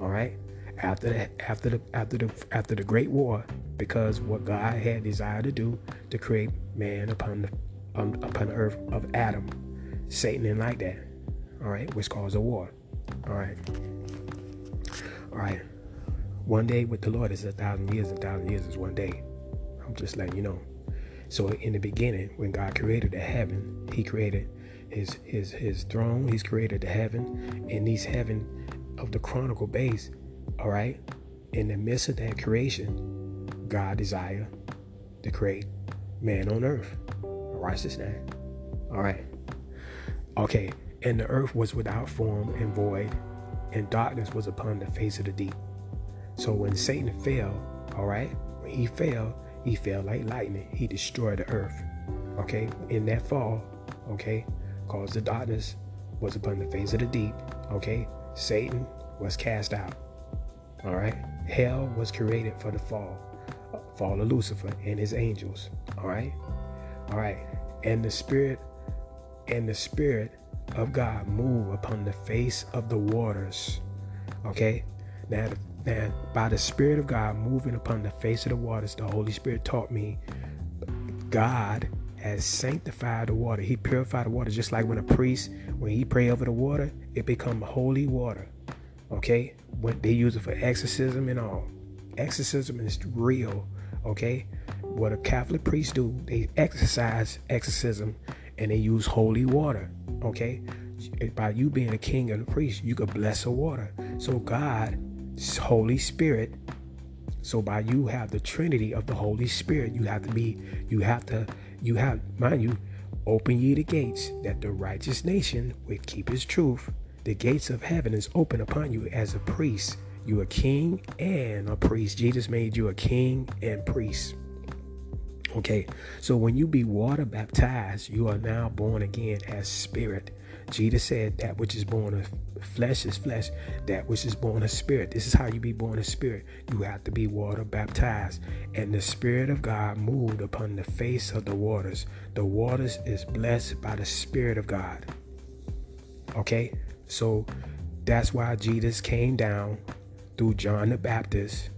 All right. After that, after the after the after the great war, because what God had desired to do to create man upon the um, upon the earth of Adam, Satan didn't like that. All right, which caused a war. All right. All right. One day with the Lord is a thousand years. And a thousand years is one day. I'm just letting you know. So in the beginning, when God created the heaven, He created his his his throne. He's created the heaven, and these heaven of the chronicle base. All right, in the midst of that creation, God desire to create man on earth. Watch this now. All right. Okay, and the earth was without form and void, and darkness was upon the face of the deep. So when Satan fell, all right, when he fell, he fell like lightning. He destroyed the earth. Okay, in that fall, okay, caused the darkness was upon the face of the deep. Okay, Satan was cast out. All right, hell was created for the fall, fall of Lucifer and his angels. All right, all right, and the spirit and the Spirit of God move upon the face of the waters. Okay? Now, now, by the Spirit of God moving upon the face of the waters, the Holy Spirit taught me God has sanctified the water. He purified the water, just like when a priest, when he pray over the water, it become holy water. Okay? When they use it for exorcism and all. Exorcism is real. Okay? What a Catholic priest do, they exercise exorcism and they use holy water. Okay? By you being a king and a priest, you could bless the water. So God, Holy Spirit, so by you have the Trinity of the Holy Spirit, you have to be, you have to, you have, mind you, open ye the gates that the righteous nation would keep his truth. The gates of heaven is open upon you as a priest. You a king and a priest. Jesus made you a king and priest. Okay, so when you be water baptized, you are now born again as spirit. Jesus said, That which is born of flesh is flesh, that which is born of spirit. This is how you be born of spirit. You have to be water baptized. And the Spirit of God moved upon the face of the waters. The waters is blessed by the Spirit of God. Okay, so that's why Jesus came down through John the Baptist.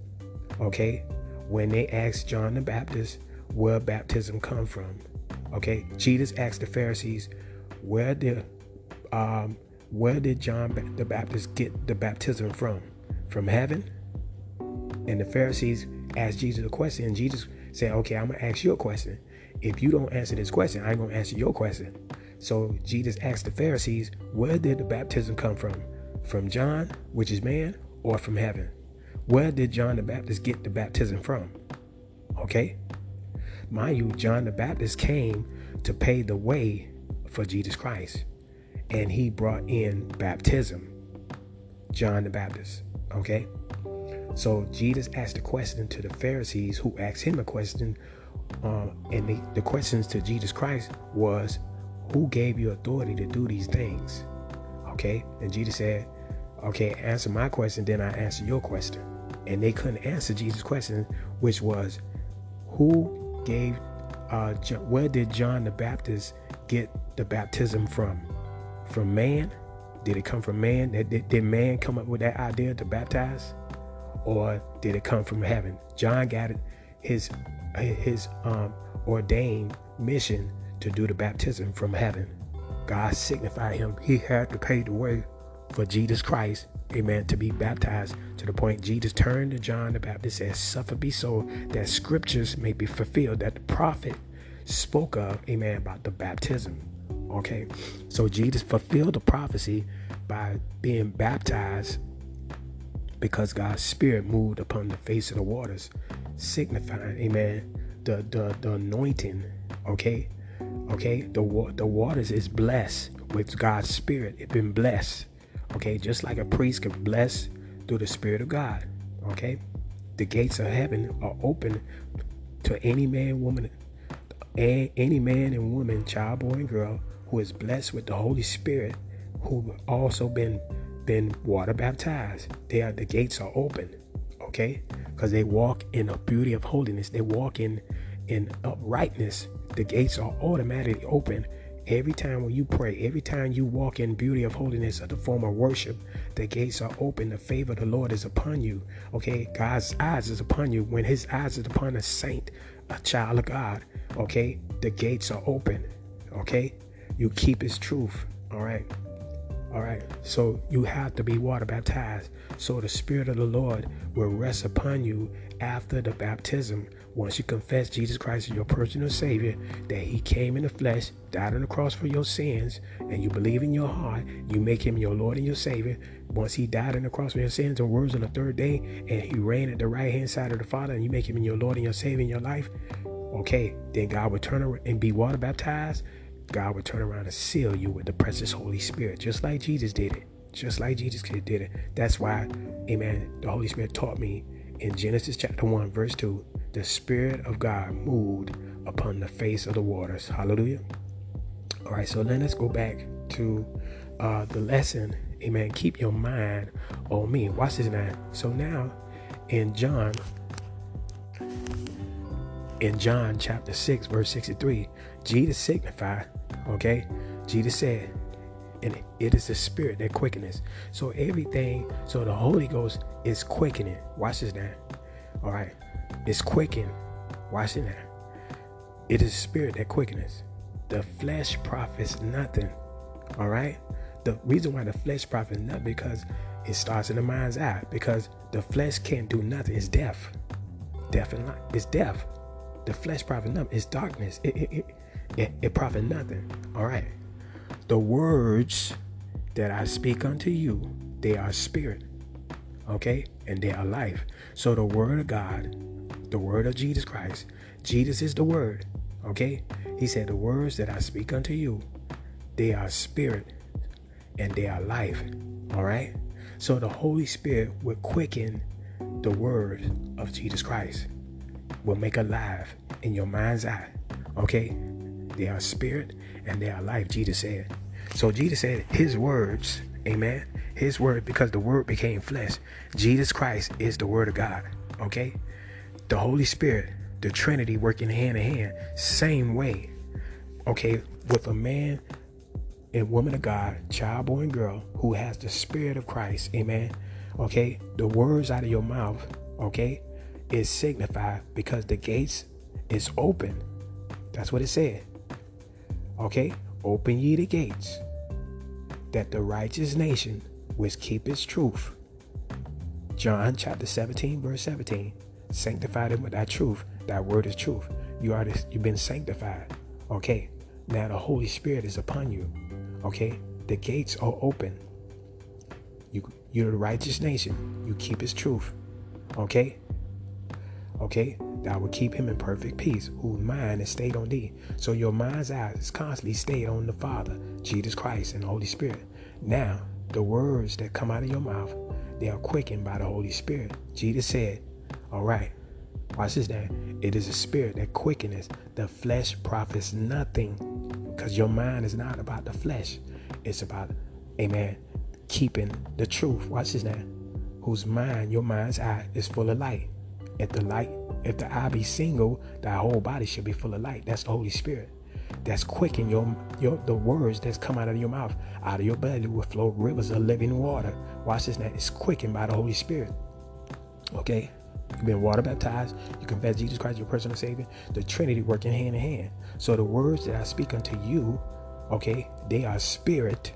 Okay, when they asked John the Baptist, where baptism come from. Okay, Jesus asked the Pharisees, where did um, where did John the Baptist get the baptism from? From heaven? And the Pharisees asked Jesus a question, and Jesus said, Okay, I'm gonna ask you a question. If you don't answer this question, I'm gonna answer your question. So Jesus asked the Pharisees, Where did the baptism come from? From John, which is man, or from heaven? Where did John the Baptist get the baptism from? Okay? Mind you, John the Baptist came to pay the way for Jesus Christ, and he brought in baptism. John the Baptist. Okay? So Jesus asked a question to the Pharisees who asked him a question. Uh, and the, the questions to Jesus Christ was, Who gave you authority to do these things? Okay? And Jesus said, Okay, answer my question, then I answer your question. And they couldn't answer Jesus' question, which was, Who gave uh, where did John the Baptist get the baptism from? From man? Did it come from man? Did, did man come up with that idea to baptize? Or did it come from heaven? John got it, his his um, ordained mission to do the baptism from heaven. God signified him. He had to pay the way for Jesus Christ amen, to be baptized to the point Jesus turned to John the Baptist and said, Suffer be so that scriptures may be fulfilled, that the prophet spoke of, amen, about the baptism. Okay, so Jesus fulfilled the prophecy by being baptized because God's Spirit moved upon the face of the waters, signifying, amen, the, the, the anointing, okay? Okay, the, the waters is blessed with God's Spirit. It's been blessed Okay, just like a priest can bless through the Spirit of God. Okay, the gates of heaven are open to any man, woman, any man and woman, child, boy, and girl who is blessed with the Holy Spirit, who also been been water baptized. They are the gates are open. Okay, because they walk in a beauty of holiness. They walk in in uprightness. The gates are automatically open Every time when you pray, every time you walk in beauty of holiness of the form of worship, the gates are open. The favor of the Lord is upon you. Okay, God's eyes is upon you. When His eyes is upon a saint, a child of God, okay, the gates are open. Okay, you keep His truth. All right. All right. So you have to be water baptized. So the Spirit of the Lord will rest upon you after the baptism once you confess Jesus Christ as your personal Savior, that He came in the flesh, died on the cross for your sins, and you believe in your heart, you make Him your Lord and your Savior. Once He died on the cross for your sins and rose on the third day, and He reigned at the right hand side of the Father, and you make Him your Lord and your Savior in your life, okay, then God will turn around and be water baptized. God would turn around and seal you with the precious Holy Spirit, just like Jesus did it. Just like Jesus did it. That's why, amen, the Holy Spirit taught me in Genesis chapter 1, verse 2 the Spirit of God moved upon the face of the waters. Hallelujah. All right, so then let's go back to uh, the lesson. Amen. Keep your mind on me. Watch this now. So now in John, in John chapter 6, verse 63, Jesus signified, okay? Jesus said, and it is the spirit that quickeneth. So everything, so the Holy Ghost is quickening. Watch this now. All right. It's quickening. Watch it now. It is spirit that quickeneth. The flesh profits nothing. All right. The reason why the flesh profits nothing because it starts in the mind's eye. Because the flesh can't do nothing. It's death. Death and life. It's death. The flesh profits nothing. It's darkness. It it it, it, it profits nothing. All right. The words that I speak unto you, they are spirit. Okay? And they are life. So the word of God, the word of Jesus Christ, Jesus is the word. Okay? He said, The words that I speak unto you, they are spirit and they are life. All right? So the Holy Spirit will quicken the word of Jesus Christ, will make alive in your mind's eye. Okay? They are spirit and they are life, Jesus said. So Jesus said his words, amen, his word, because the word became flesh. Jesus Christ is the word of God. Okay? The Holy Spirit, the Trinity working hand in hand, same way. Okay, with a man and woman of God, child, boy, and girl who has the Spirit of Christ, amen. Okay, the words out of your mouth, okay, is signified because the gates is open. That's what it said. Okay, open ye the gates, that the righteous nation which keep its truth. John chapter 17, verse 17. Sanctify them with that truth. That word is truth. You are this, you've been sanctified. Okay. Now the Holy Spirit is upon you. Okay. The gates are open. You you're the righteous nation. You keep his truth. Okay. Okay. Thou will keep him in perfect peace, whose mind is stayed on thee. So your mind's eye is constantly stayed on the Father, Jesus Christ, and the Holy Spirit. Now, the words that come out of your mouth, they are quickened by the Holy Spirit. Jesus said, All right, watch this now. It is a spirit that quickeneth. The flesh profits nothing. Because your mind is not about the flesh. It's about, amen, keeping the truth. Watch this now. Whose mind, your mind's eye, is full of light. If the light, if the eye be single, thy whole body should be full of light. That's the Holy Spirit. That's quicken your your the words that's come out of your mouth, out of your belly will flow rivers of living water. Watch this now. It's quickened by the Holy Spirit. Okay? You've been water baptized. You confess Jesus Christ, your personal Savior. The Trinity working hand in hand. So the words that I speak unto you, okay, they are spirit,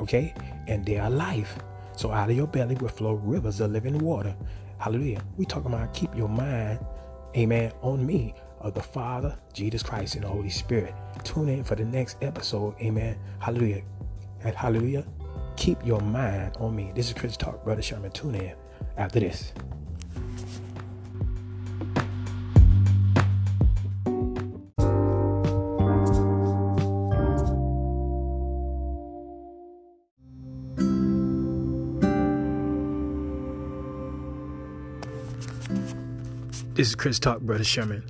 okay, and they are life. So out of your belly will flow rivers of living water. Hallelujah. We talking about keep your mind, amen, on me of the Father, Jesus Christ, and the Holy Spirit. Tune in for the next episode. Amen. Hallelujah. And hallelujah. Keep your mind on me. This is Christian Talk, Brother Sherman. Tune in after this. This is Christian Talk, Brother Sherman.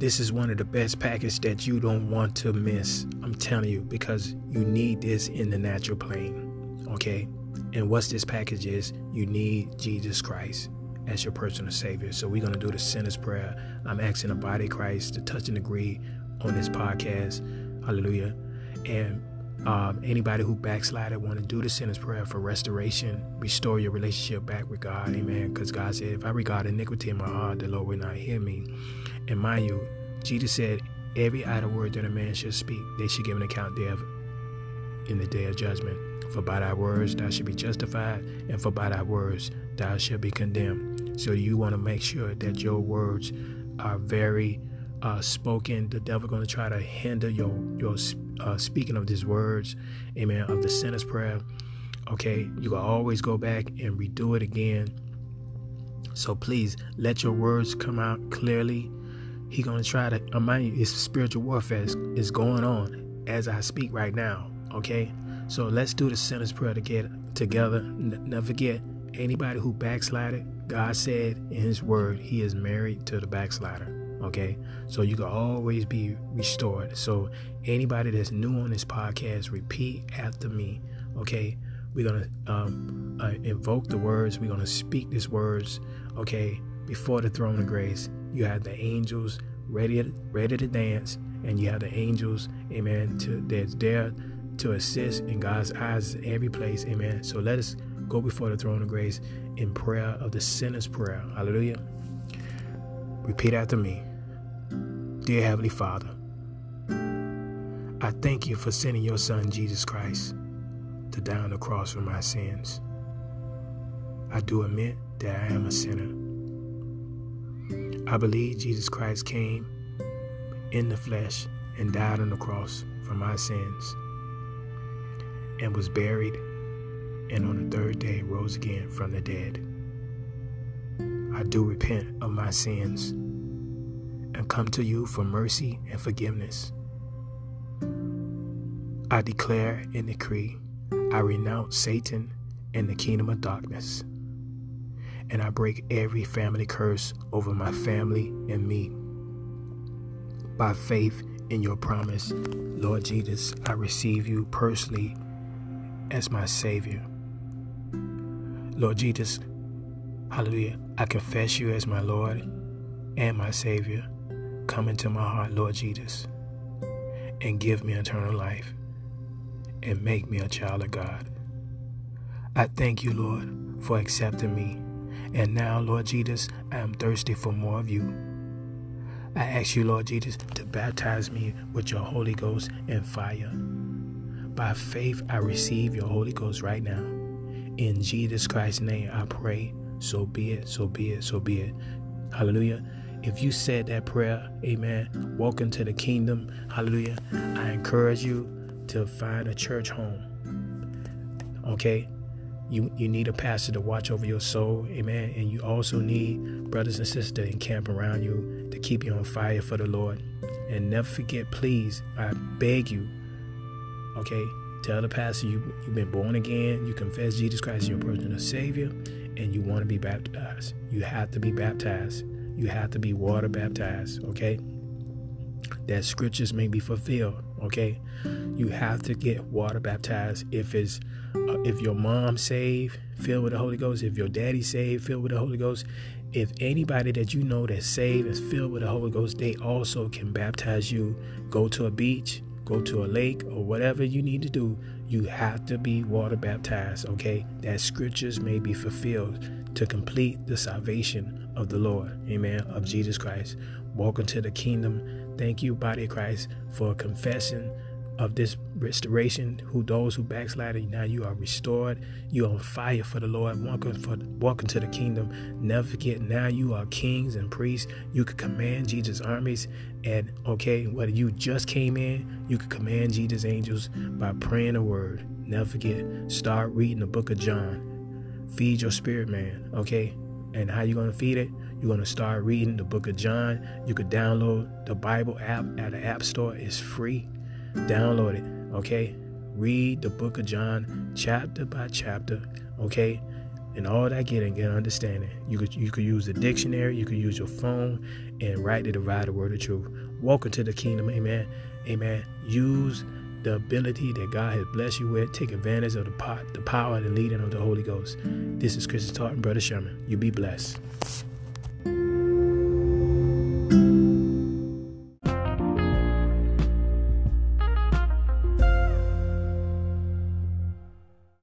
This is one of the best packages that you don't want to miss. I'm telling you, because you need this in the natural plane. Okay? And what's this package is you need Jesus Christ as your personal savior. So we're gonna do the sinner's prayer. I'm asking the body of Christ to touch and agree on this podcast. Hallelujah. And um, anybody who backslided want to do the sinner's prayer for restoration, restore your relationship back with God. Amen. Because God said, if I regard iniquity in my heart, the Lord will not hear me. And mind you, Jesus said, every idle word that a man should speak, they should give an account thereof in the day of judgment. For by thy words thou shalt be justified, and for by thy words thou shalt be condemned. So you want to make sure that your words are very uh, spoken. The devil going to try to hinder your your uh, speaking of these words, amen, of the sinner's prayer. Okay, you will always go back and redo it again. So please let your words come out clearly. He gonna try to remind you, it's spiritual warfare is, is going on as I speak right now. Okay, so let's do the sinner's prayer to get together. N- never forget, anybody who backslided, God said in His Word, He is married to the backslider. Okay, so you can always be restored. So anybody that's new on this podcast, repeat after me. Okay, we're gonna um, uh, invoke the words. We're gonna speak these words. Okay, before the throne of grace, you have the angels ready, ready to dance, and you have the angels, amen, to that's there to assist in God's eyes every place. Amen. So let us go before the throne of grace in prayer of the sinner's prayer. Hallelujah. Repeat after me. Dear Heavenly Father, I thank you for sending your Son, Jesus Christ, to die on the cross for my sins. I do admit that I am a sinner. I believe Jesus Christ came in the flesh and died on the cross for my sins and was buried and on the third day rose again from the dead. I do repent of my sins come to you for mercy and forgiveness. I declare and decree I renounce Satan and the kingdom of darkness. And I break every family curse over my family and me. By faith in your promise, Lord Jesus, I receive you personally as my Savior. Lord Jesus, hallelujah, I confess you as my Lord and my Savior. Come into my heart, Lord Jesus, and give me eternal life and make me a child of God. I thank you, Lord, for accepting me. And now, Lord Jesus, I am thirsty for more of you. I ask you, Lord Jesus, to baptize me with your Holy Ghost and fire. By faith, I receive your Holy Ghost right now. In Jesus Christ's name, I pray. So be it, so be it, so be it. Hallelujah. If you said that prayer, amen, welcome to the kingdom. Hallelujah. I encourage you to find a church home. Okay? You, you need a pastor to watch over your soul, amen. And you also need brothers and sisters in camp around you to keep you on fire for the Lord. And never forget, please, I beg you, Okay? Tell the pastor you, you've been born again, you confess Jesus Christ as your personal Savior, and you want to be baptized. You have to be baptized. You have to be water baptized, okay? That scriptures may be fulfilled, okay? You have to get water baptized. If it's uh, if your mom saved, filled with the Holy Ghost. If your daddy saved, filled with the Holy Ghost. If anybody that you know that's saved is filled with the Holy Ghost, they also can baptize you. Go to a beach, go to a lake or whatever you need to do, you have to be water baptized, okay? That scriptures may be fulfilled to complete the salvation of the Lord, amen, of Jesus Christ. Welcome to the kingdom. Thank you, body of Christ, for confessing of this restoration, who those who backslided, now you are restored. You are on fire for the Lord. Welcome for welcome to the kingdom. Never forget, now you are kings and priests. You could command Jesus' armies. And okay, whether you just came in, you could command Jesus' angels by praying a word. Never forget, start reading the book of John. Feed your spirit, man. Okay? And how you gonna feed it? You're gonna start reading the book of John. You could download the Bible app at the App Store. It's free. Download it, okay? Read the book of John chapter by chapter, okay? And all that getting get understanding. You could you could use the dictionary, you could use your phone and write to divide the word of truth. Welcome to the kingdom, amen. Amen. Use the ability that God has blessed you with. Take advantage of the, pot, the power the leading of the Holy Ghost. This is Christian Talking, Brother Sherman. You be blessed.